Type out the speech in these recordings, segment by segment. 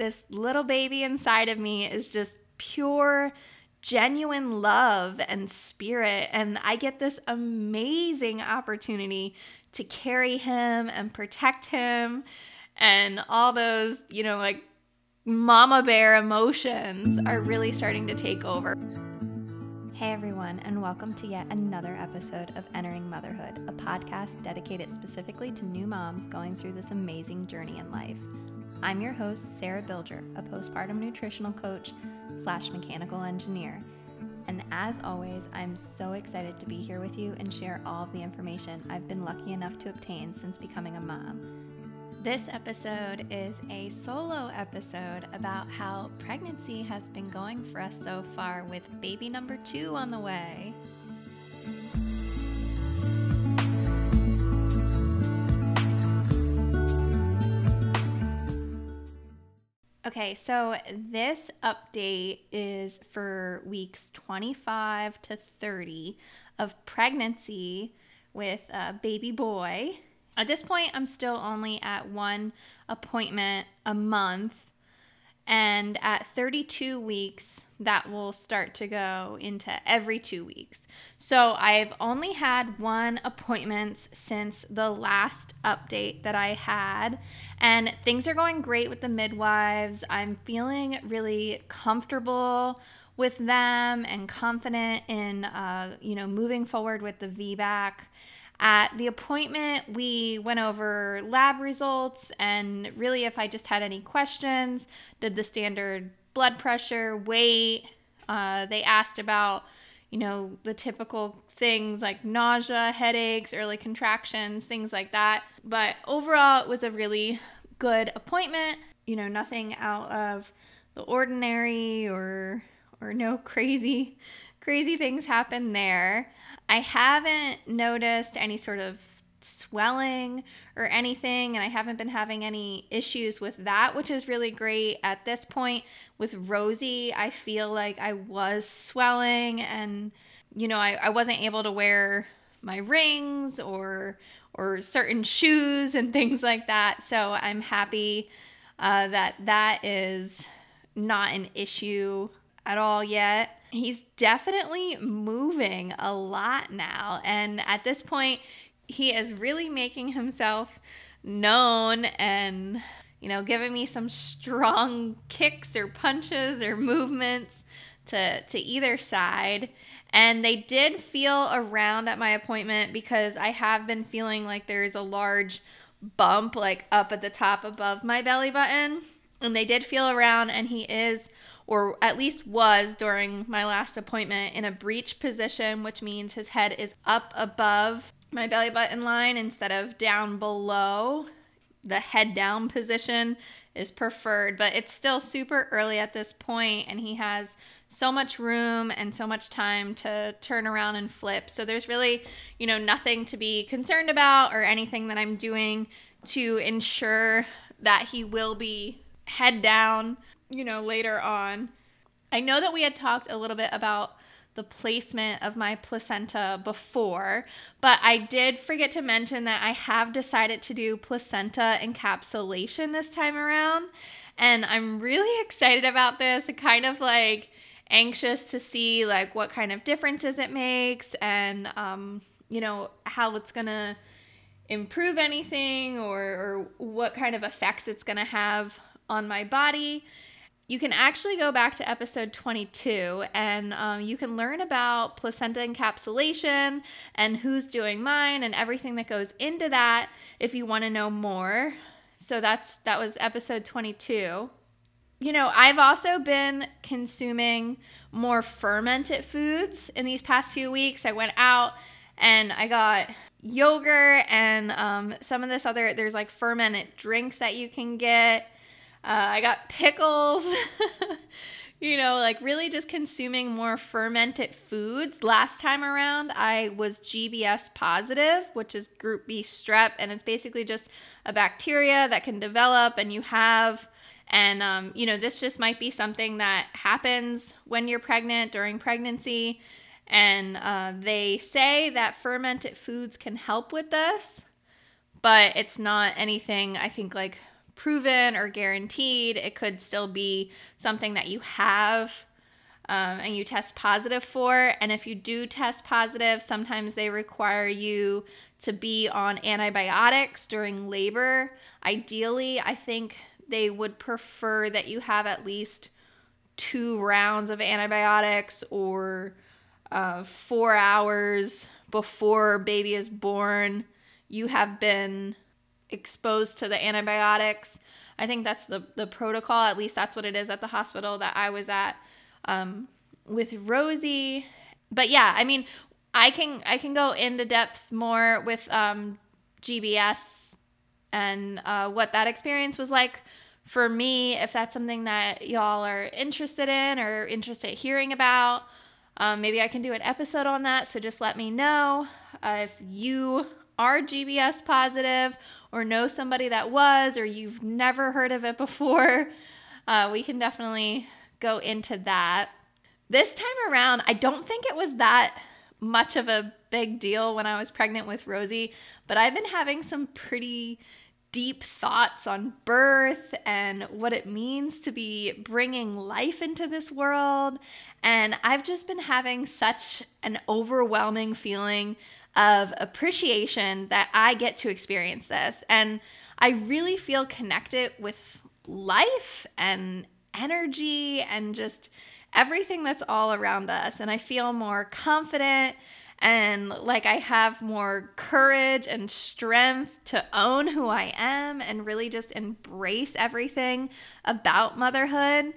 this little baby inside of me is just pure genuine love and spirit. And I get this amazing opportunity to carry him and protect him and all those, you know, like mama bear emotions are really starting to take over. Hey everyone, and welcome to yet another episode of Entering Motherhood, a podcast dedicated specifically to new moms going through this amazing journey in life. I'm your host, Sarah Bilger, a postpartum nutritional coach slash mechanical engineer. And as always, I'm so excited to be here with you and share all of the information I've been lucky enough to obtain since becoming a mom. This episode is a solo episode about how pregnancy has been going for us so far with baby number two on the way. Okay, so this update is for weeks 25 to 30 of pregnancy with a baby boy. At this point, I'm still only at one appointment a month and at 32 weeks, that will start to go into every two weeks. So I've only had one appointment since the last update that I had, and things are going great with the midwives. I'm feeling really comfortable with them and confident in, uh, you know, moving forward with the VBAC. At the appointment, we went over lab results and really if I just had any questions, did the standard blood pressure, weight. Uh, they asked about, you know, the typical things like nausea, headaches, early contractions, things like that. But overall, it was a really good appointment. You know, nothing out of the ordinary or or no crazy crazy things happened there. I haven't noticed any sort of swelling or anything, and I haven't been having any issues with that, which is really great. At this point, with Rosie, I feel like I was swelling, and you know, I, I wasn't able to wear my rings or or certain shoes and things like that. So I'm happy uh, that that is not an issue at all yet he's definitely moving a lot now. And at this point, he is really making himself known and, you know, giving me some strong kicks or punches or movements to, to either side. And they did feel around at my appointment because I have been feeling like there's a large bump like up at the top above my belly button. And they did feel around, and he is or at least was during my last appointment, in a breech position, which means his head is up above my belly button line instead of down below. The head down position is preferred, but it's still super early at this point, and he has so much room and so much time to turn around and flip. So there's really, you know, nothing to be concerned about or anything that I'm doing to ensure that he will be head down you know, later on. I know that we had talked a little bit about the placement of my placenta before, but I did forget to mention that I have decided to do placenta encapsulation this time around. And I'm really excited about this. kind of like anxious to see like what kind of differences it makes and um, you know, how it's gonna improve anything or, or what kind of effects it's gonna have on my body you can actually go back to episode 22 and um, you can learn about placenta encapsulation and who's doing mine and everything that goes into that if you want to know more. So that's that was episode 22. You know, I've also been consuming more fermented foods in these past few weeks. I went out and I got yogurt and um, some of this other, there's like fermented drinks that you can get. Uh, I got pickles. you know, like really just consuming more fermented foods. Last time around, I was GBS positive, which is group B strep, and it's basically just a bacteria that can develop and you have. And, um, you know, this just might be something that happens when you're pregnant, during pregnancy. And uh, they say that fermented foods can help with this, but it's not anything I think like proven or guaranteed. It could still be something that you have um, and you test positive for. And if you do test positive, sometimes they require you to be on antibiotics during labor. Ideally, I think they would prefer that you have at least two rounds of antibiotics or uh, four hours before baby is born. You have been exposed to the antibiotics. I think that's the, the protocol. At least that's what it is at the hospital that I was at um, with Rosie. But yeah, I mean, I can I can go into depth more with um, GBS and uh, what that experience was like for me. If that's something that y'all are interested in or interested in hearing about, um, maybe I can do an episode on that. So just let me know uh, if you are GBS positive or know somebody that was, or you've never heard of it before. Uh, we can definitely go into that. This time around, I don't think it was that much of a big deal when I was pregnant with Rosie, but I've been having some pretty deep thoughts on birth and what it means to be bringing life into this world. And I've just been having such an overwhelming feeling of appreciation that I get to experience this. And I really feel connected with life and energy and just everything that's all around us. And I feel more confident and like I have more courage and strength to own who I am and really just embrace everything about motherhood.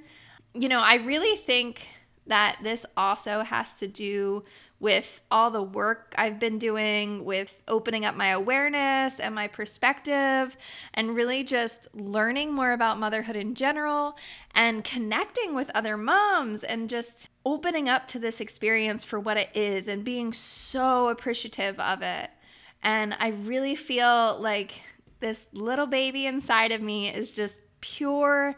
You know, I really think that this also has to do with all the work I've been doing with opening up my awareness and my perspective, and really just learning more about motherhood in general and connecting with other moms and just opening up to this experience for what it is and being so appreciative of it. And I really feel like this little baby inside of me is just pure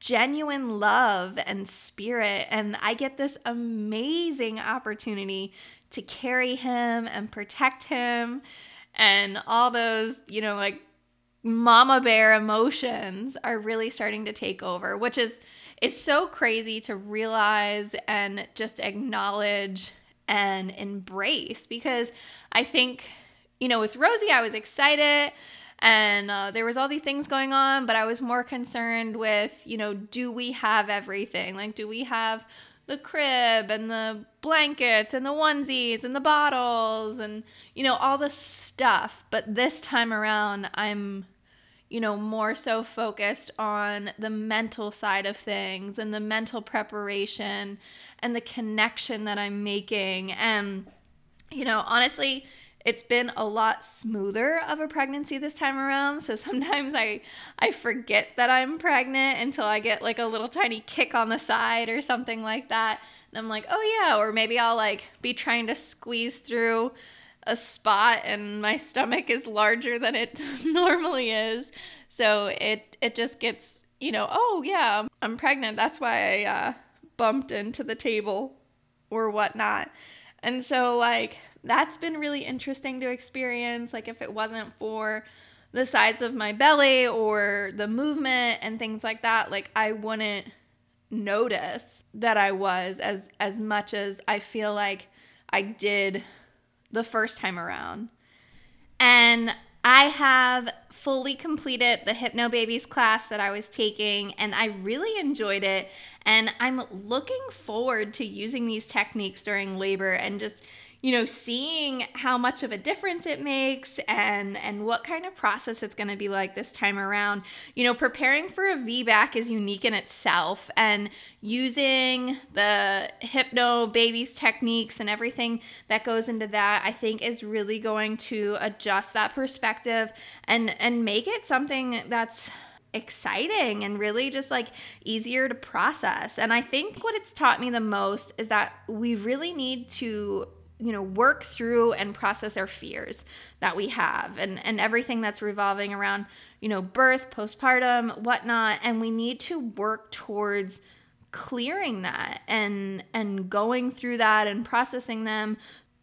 genuine love and spirit. And I get this amazing opportunity to carry him and protect him and all those, you know, like mama bear emotions are really starting to take over, which is is so crazy to realize and just acknowledge and embrace because I think you know with Rosie I was excited and uh, there was all these things going on but i was more concerned with you know do we have everything? Like do we have the crib and the blankets and the onesies and the bottles and you know all the stuff. But this time around i'm you know more so focused on the mental side of things and the mental preparation and the connection that i'm making. And you know honestly it's been a lot smoother of a pregnancy this time around. So sometimes i i forget that i'm pregnant until i get like a little tiny kick on the side or something like that. And i'm like oh yeah or maybe i'll like be trying to squeeze through a spot and my stomach is larger than it normally is. So it it just gets you know oh yeah i'm pregnant. That's why i uh, bumped into the table or whatnot. And so like that's been really interesting to experience. Like, if it wasn't for the size of my belly or the movement and things like that, like, I wouldn't notice that I was as as much as I feel like I did the first time around. And I have fully completed the Hypnobabies class that I was taking, and I really enjoyed it. And I'm looking forward to using these techniques during labor and just you know seeing how much of a difference it makes and and what kind of process it's going to be like this time around you know preparing for a vbac is unique in itself and using the Hypnobabies techniques and everything that goes into that i think is really going to adjust that perspective and and make it something that's exciting and really just like easier to process. And I think what it's taught me the most is that we really need to you know work through and process our fears that we have and and everything that's revolving around you know birth postpartum whatnot. And we need to work towards clearing that and and going through that and processing them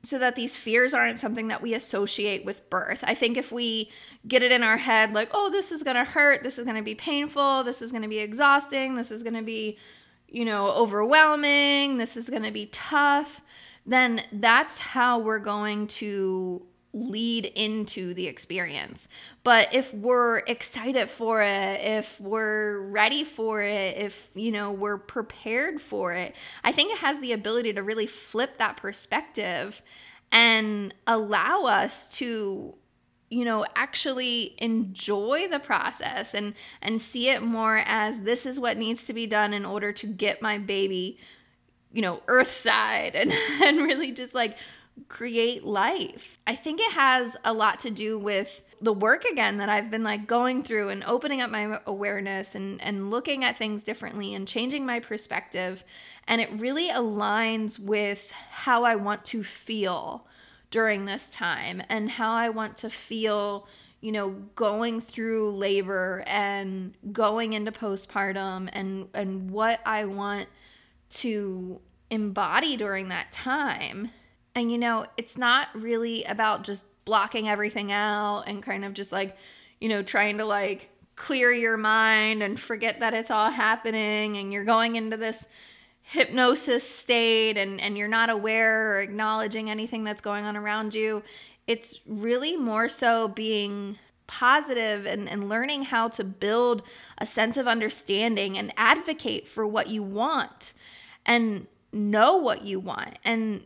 so that these fears aren't something that we associate with birth. I think if we get it in our head, like, oh, this is gonna hurt, this is gonna be painful, this is gonna be exhausting, this is gonna be, you know, overwhelming, this is gonna be tough, then that's how we're going to lead into the experience. But if we're excited for it, if we're ready for it, if you know, we're prepared for it, I think it has the ability to really flip that perspective and allow us to you know actually enjoy the process and and see it more as this is what needs to be done in order to get my baby you know earthside and and really just like create life. I think it has a lot to do with the work again that I've been like going through and opening up my awareness and and looking at things differently and changing my perspective and it really aligns with how I want to feel during this time and how I want to feel you know going through labor and going into postpartum and and what I want to embody during that time and you know, it's not really about just blocking everything out and kind of just like, you know, trying to like clear your mind and forget that it's all happening and you're going into this hypnosis state and, and you're not aware or acknowledging anything that's going on around you. It's really more so being positive and, and learning how to build a sense of understanding and advocate for what you want and know what you want and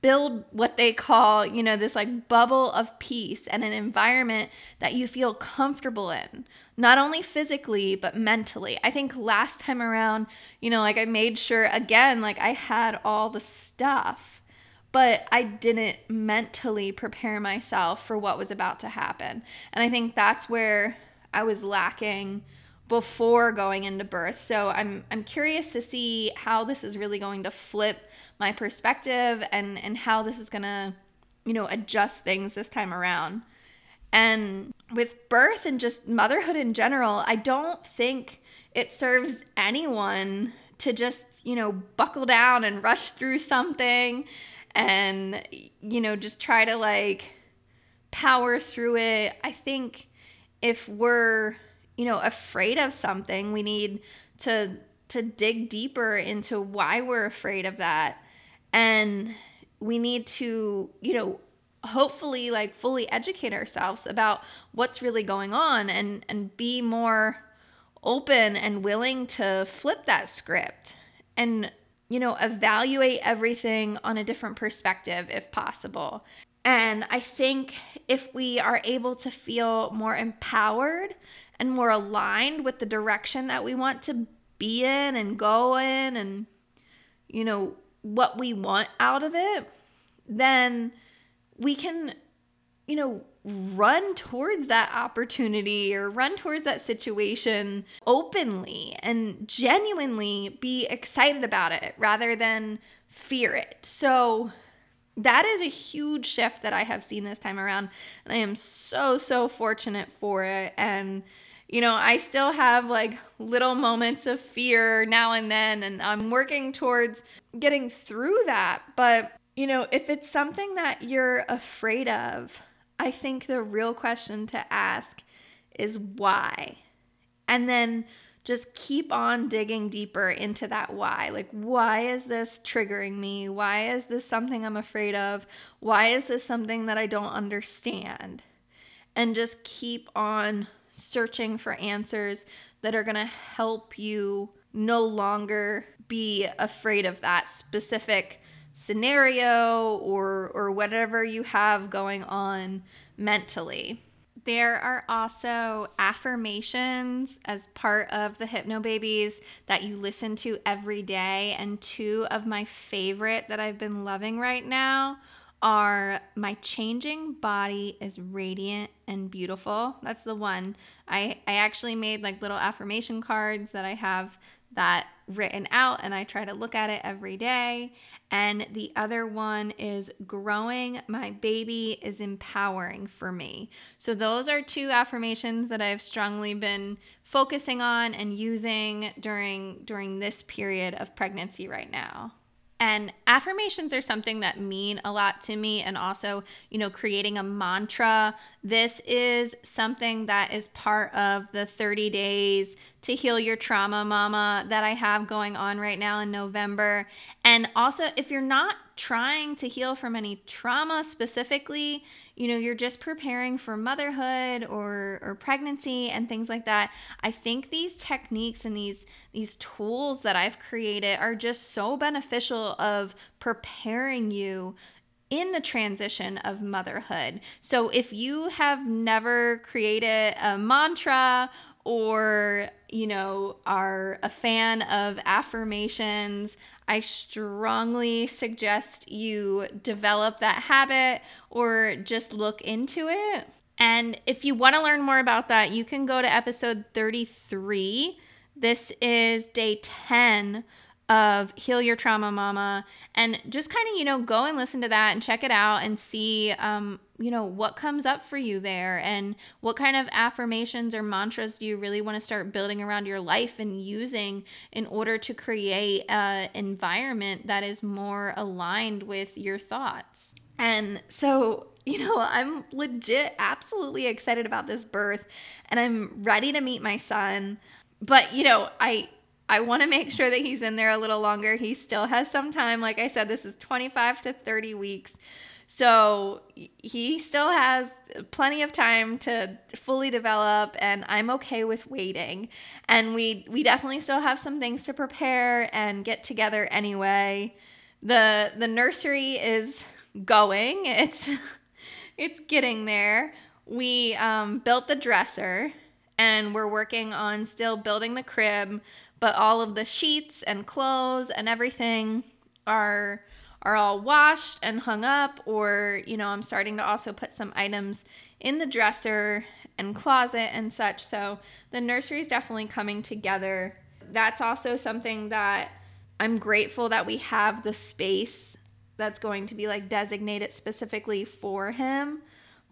build what they call, you know, this like bubble of peace and an environment that you feel comfortable in, not only physically, but mentally. I think last time around, you know, like I made sure again, like I had all the stuff, but I didn't mentally prepare myself for what was about to happen. And I think that's where I was lacking before going into birth. So I'm I'm curious to see how this is really going to flip my perspective and and how this is going to you know adjust things this time around. And with birth and just motherhood in general, I don't think it serves anyone to just, you know, buckle down and rush through something and you know just try to like power through it. I think if we're you know, afraid of something, we need to to dig deeper into why we're afraid of that. And we need to, you know, hopefully like fully educate ourselves about what's really going on and and be more open and willing to flip that script and you know evaluate everything on a different perspective if possible and i think if we are able to feel more empowered and more aligned with the direction that we want to be in and go in and you know what we want out of it then we can you know run towards that opportunity or run towards that situation openly and genuinely be excited about it rather than fear it so that is a huge shift that I have seen this time around. And I am so, so fortunate for it. And you know, I still have like little moments of fear now and then, and I'm working towards getting through that. But, you know, if it's something that you're afraid of, I think the real question to ask is why? And then just keep on digging deeper into that why. Like, why is this triggering me? Why is this something I'm afraid of? Why is this something that I don't understand? And just keep on searching for answers that are going to help you no longer be afraid of that specific scenario or or whatever you have going on mentally. There are also affirmations as part of the Hypnobabies that you listen to every day and two of my favorite that I've been loving right now are my changing body is radiant and beautiful. That's the one. I I actually made like little affirmation cards that I have that written out and I try to look at it every day. And the other one is growing my baby is empowering for me. So those are two affirmations that I've strongly been focusing on and using during during this period of pregnancy right now. And affirmations are something that mean a lot to me, and also, you know, creating a mantra. This is something that is part of the 30 days to heal your trauma, mama, that I have going on right now in November. And also, if you're not trying to heal from any trauma specifically, you know, you're just preparing for motherhood or or pregnancy and things like that. I think these techniques and these these tools that I've created are just so beneficial of preparing you in the transition of motherhood. So if you have never created a mantra or you know are a fan of affirmations I strongly suggest you develop that habit or just look into it. And if you want to learn more about that, you can go to episode 33. This is day 10 of Heal Your Trauma Mama and just kind of, you know, go and listen to that and check it out and see, um, you know, what comes up for you there and what kind of affirmations or mantras do you really want to start building around your life and using in order to create an environment that is more aligned with your thoughts. And so, you know, I'm legit absolutely excited about this birth and I'm ready to meet my son. But, you know, I I want to make sure that he's in there a little longer. He still has some time. Like I said, this is 25 to 30 weeks. So he still has plenty of time to fully develop and I'm okay with waiting. And we we definitely still have some things to prepare and get together anyway. The the nursery is going. It's it's getting there. We um, built the dresser and we're working on still building the crib but all of the sheets and clothes and everything are are all washed and hung up or you know i'm starting to also put some items in the dresser and closet and such. So the nursery is definitely coming together. That's also something that i'm grateful that we have the space that's going to be like designated specifically for him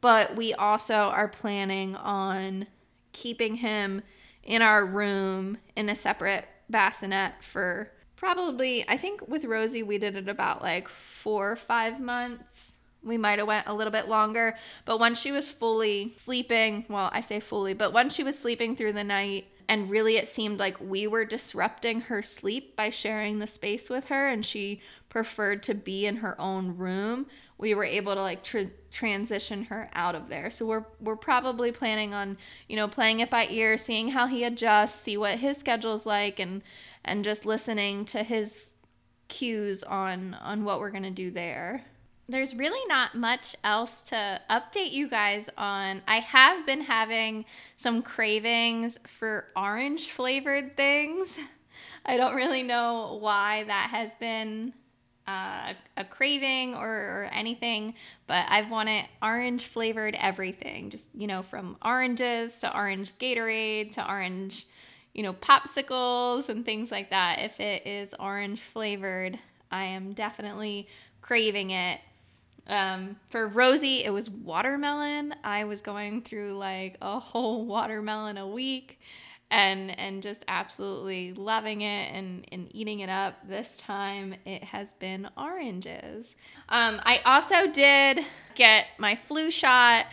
but we also are planning on keeping him in our room in a separate bassinet for probably I think with Rosie we did it about like 4 or 5 months. We might have went a little bit longer, but once she was fully sleeping, well, I say fully, but once she was sleeping through the night and really it seemed like we were disrupting her sleep by sharing the space with her and she preferred to be in her own room, we were able to like tr- transition her out of there. So we're we're probably planning on, you know, playing it by ear, seeing how he adjusts, see what his schedule's like and and just listening to his cues on on what we're going to do there. There's really not much else to update you guys on. I have been having some cravings for orange flavored things. I don't really know why that has been uh, a craving or, or, anything, but I've wanted orange flavored everything. Just, you know, from oranges to orange Gatorade to orange, you know, popsicles and things like that. If it is orange flavored, I am definitely craving it. Um, for Rosie, it was watermelon. I was going through like a whole watermelon a week and and just absolutely loving it and, and eating it up. This time it has been oranges. Um, I also did get my flu shot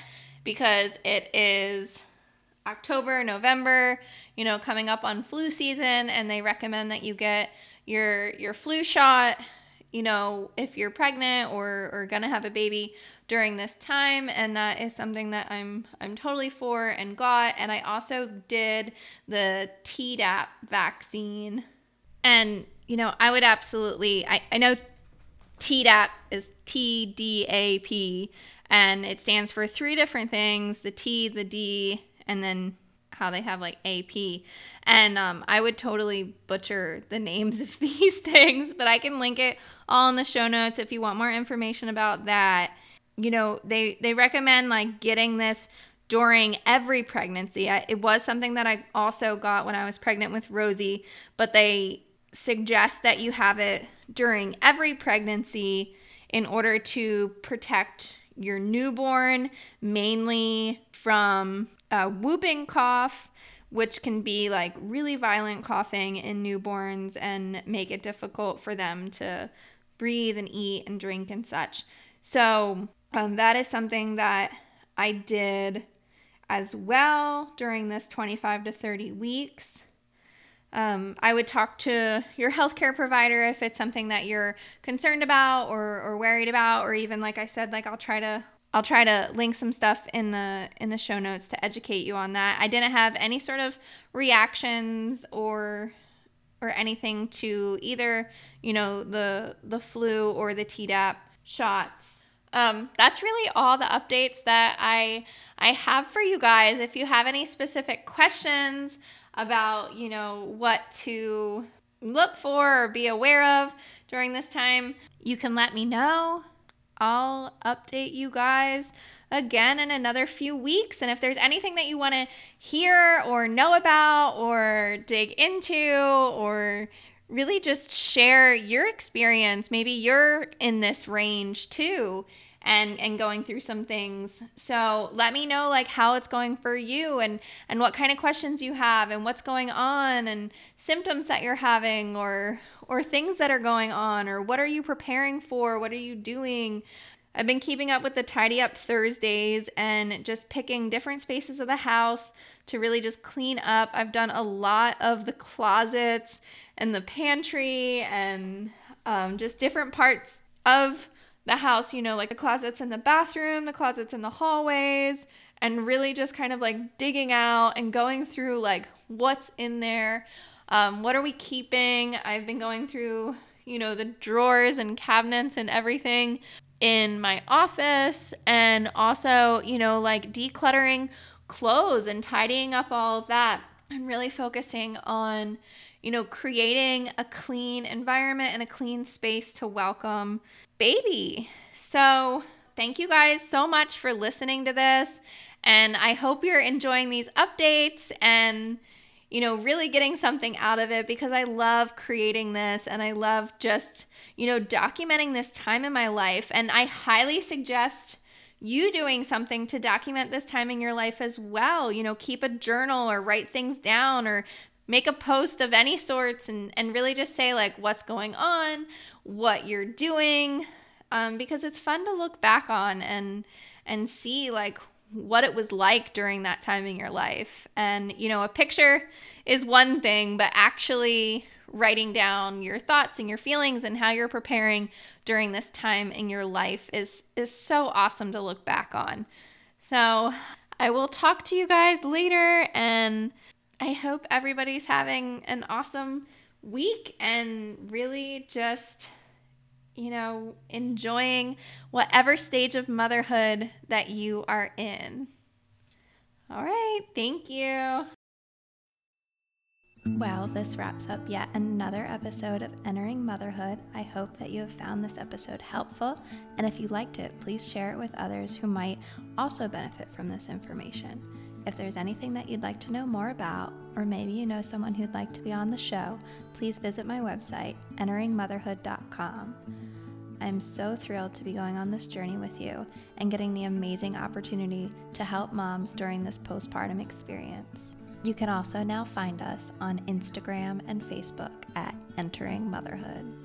because it is October, November, you know, coming up on flu season, and they recommend that you get your your flu shot you know, if you're pregnant or, or gonna have a baby during this time, and that is something that I'm I'm totally for and got. And I also did the Tdap vaccine, and you know, I would absolutely I, I know Tdap is T D A P, and it stands for three different things: the T, the D, and then how they have like AP. And um, I would totally butcher the names of these things, but I can link it all in the show notes if you want more information about that. You know, they they recommend like getting this during every pregnancy. I, it was something that I also got when I was pregnant with Rosie, but they suggest that you have it during every pregnancy in order to protect your newborn mainly from uh, whooping cough, which can be like really violent coughing in newborns and make it difficult for them to breathe and eat and drink and such. So um, that is something that I did as well during this 25 to 30 weeks. Um, I would talk to your healthcare provider if it's something that you're concerned about or, or worried about, or even like I said, like I'll try to I'll try to link some stuff in the in the show notes to educate you on that. I didn't have any sort of reactions or or anything to either, you know, the the flu or the Tdap shots. Um, that's really all the updates that I I have for you guys. If you have any specific questions about, you know, what to look for or be aware of during this time, you can let me know. I'll update you guys again in another few weeks. And if there's anything that you want to hear or know about or dig into or really just share your experience, maybe you're in this range too and and going through some things. So let me know like how it's going for you and and what kind of questions you have and what's going on and symptoms that you're having or or things that are going on or what are you preparing for? What are you doing? I've been keeping up with the tidy up Thursdays and just picking different spaces of the house to really just clean up. I've done a lot of the closets and the pantry and um, just different parts of the house, you know, like the closets in the bathroom, the closets in the hallways, and really just kind of like digging out and going through like what's in there. Um, what are we keeping? I've been going through, you know, the drawers and cabinets and everything in my office and also, you know, like decluttering clothes and tidying up all of that and really focusing on, you know, creating a clean environment and a clean space to welcome baby. So, thank you guys so much for listening to this. And I hope you're enjoying these updates and, you know, really getting something out of it because I love creating this and I love just, you know, documenting this time in my life. And I highly suggest you doing something to document this time in your life as well. You know, keep a journal or write things down or make a post of any sorts and, and really just say like what's going on what you're doing um, because it's fun to look back on and and see like what it was like during that time in your life. And you know a picture is one thing but actually writing down your thoughts and your feelings and how you're preparing during this time in your life is is so awesome to look back on. So i will talk to you guys later and i hope everybody's having an awesome week and really just, you know, enjoying whatever stage of motherhood that you are in. All right, thank you. Well, this wraps up yet another episode of Entering Motherhood. I hope that you have found this episode helpful, and if you liked it, please share it with others who might also benefit from this information. If there's anything that you'd like to know more about, or maybe you know someone who'd like to be on the show, please visit my website, enteringmotherhood.com. I'm so thrilled to be going on this journey with you and getting the amazing opportunity to help moms during this postpartum experience. You can also now find us on Instagram and Facebook at Entering Motherhood.